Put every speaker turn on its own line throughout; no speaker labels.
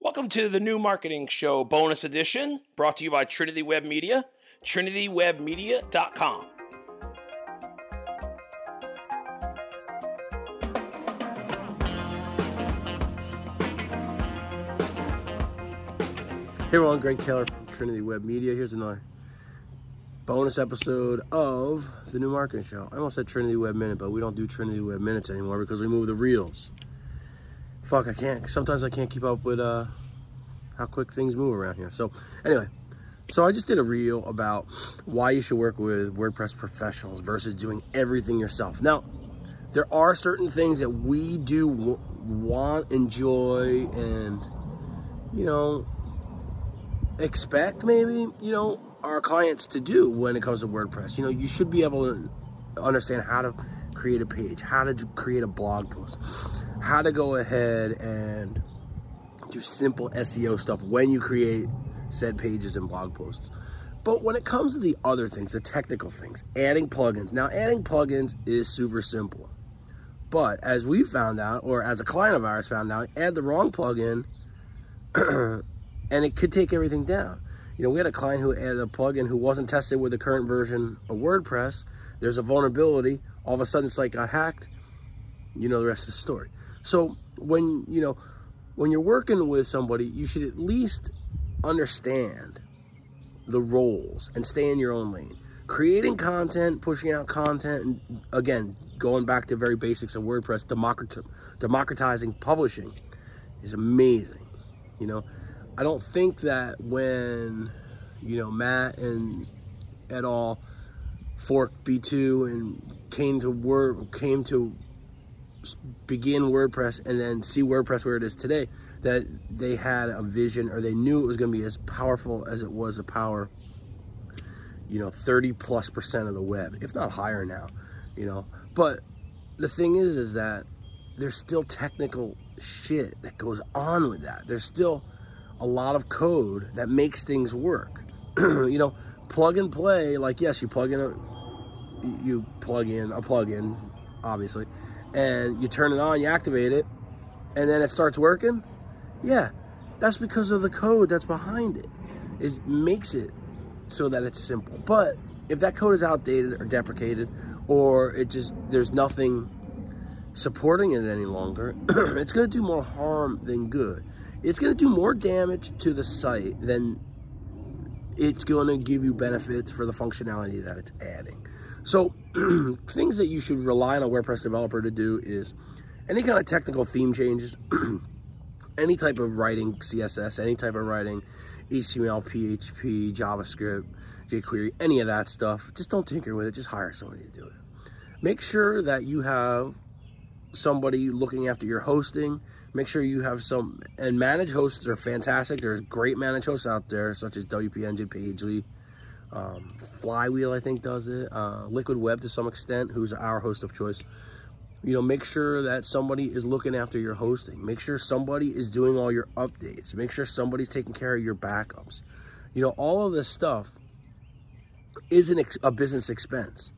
Welcome to the new marketing show bonus edition brought to you by Trinity Web Media, trinitywebmedia.com.
Hey everyone, Greg Taylor from Trinity Web Media. Here's another bonus episode of the new marketing show. I almost said Trinity Web Minute, but we don't do Trinity Web Minutes anymore because we move the reels. Fuck, I can't. Sometimes I can't keep up with uh, how quick things move around here. So, anyway, so I just did a reel about why you should work with WordPress professionals versus doing everything yourself. Now, there are certain things that we do want, enjoy, and you know expect maybe you know our clients to do when it comes to WordPress. You know, you should be able to understand how to create a page, how to create a blog post, how to go ahead and do simple SEO stuff when you create said pages and blog posts. But when it comes to the other things, the technical things, adding plugins. Now, adding plugins is super simple. But as we found out, or as a client of ours found out, add the wrong plugin and it could take everything down. You know, we had a client who added a plugin who wasn't tested with the current version of WordPress. There's a vulnerability. All of a sudden, site got hacked. You know the rest of the story. So when you know when you're working with somebody, you should at least understand the roles and stay in your own lane. Creating content, pushing out content, and again, going back to very basics of WordPress, democratizing publishing is amazing. You know, I don't think that when you know Matt and et al. forked B2 and came to word came to begin WordPress and then see WordPress where it is today, that they had a vision or they knew it was going to be as powerful as it was a power, you know, 30 plus percent of the web, if not higher now, you know. But the thing is, is that there's still technical shit that goes on with that. There's still a lot of code that makes things work. you know, plug and play, like yes, you plug in a you plug in a plug-in, obviously, and you turn it on, you activate it, and then it starts working. Yeah, that's because of the code that's behind it. Is makes it so that it's simple. But if that code is outdated or deprecated, or it just there's nothing supporting it any longer, it's going to do more harm than good it's going to do more damage to the site than it's going to give you benefits for the functionality that it's adding. So, things that you should rely on a WordPress developer to do is any kind of technical theme changes, any type of writing CSS, any type of writing HTML, PHP, JavaScript, jQuery, any of that stuff. Just don't tinker with it. Just hire somebody to do it. Make sure that you have somebody looking after your hosting. Make sure you have some, and managed hosts are fantastic. There's great managed hosts out there, such as WP Engine, Pagely, um, Flywheel, I think does it, uh, Liquid Web to some extent, who's our host of choice. You know, make sure that somebody is looking after your hosting. Make sure somebody is doing all your updates. Make sure somebody's taking care of your backups. You know, all of this stuff is an ex- a business expense.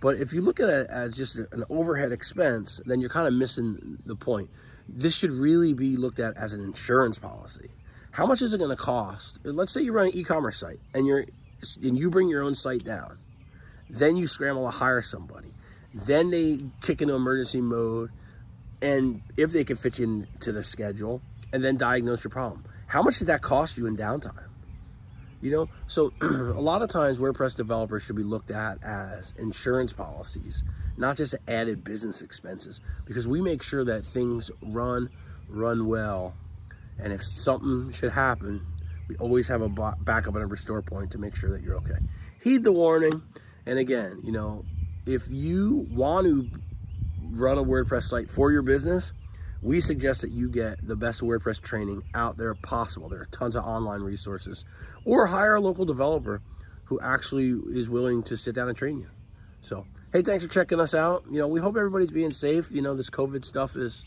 But if you look at it as just an overhead expense, then you're kind of missing the point. This should really be looked at as an insurance policy. How much is it going to cost? Let's say you run an e-commerce site and you're and you bring your own site down. Then you scramble to hire somebody. Then they kick into emergency mode and if they can fit you into the schedule and then diagnose your problem. How much did that cost you in downtime? You know, so a lot of times WordPress developers should be looked at as insurance policies, not just added business expenses, because we make sure that things run, run well. And if something should happen, we always have a backup and a restore point to make sure that you're okay. Heed the warning. And again, you know, if you want to run a WordPress site for your business, we suggest that you get the best WordPress training out there possible. There are tons of online resources, or hire a local developer who actually is willing to sit down and train you. So, hey, thanks for checking us out. You know, we hope everybody's being safe. You know, this COVID stuff is,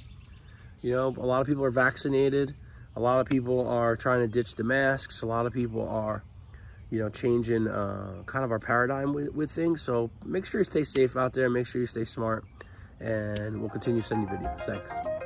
you know, a lot of people are vaccinated. A lot of people are trying to ditch the masks. A lot of people are, you know, changing uh, kind of our paradigm with, with things. So make sure you stay safe out there. Make sure you stay smart. And we'll continue sending videos. Thanks.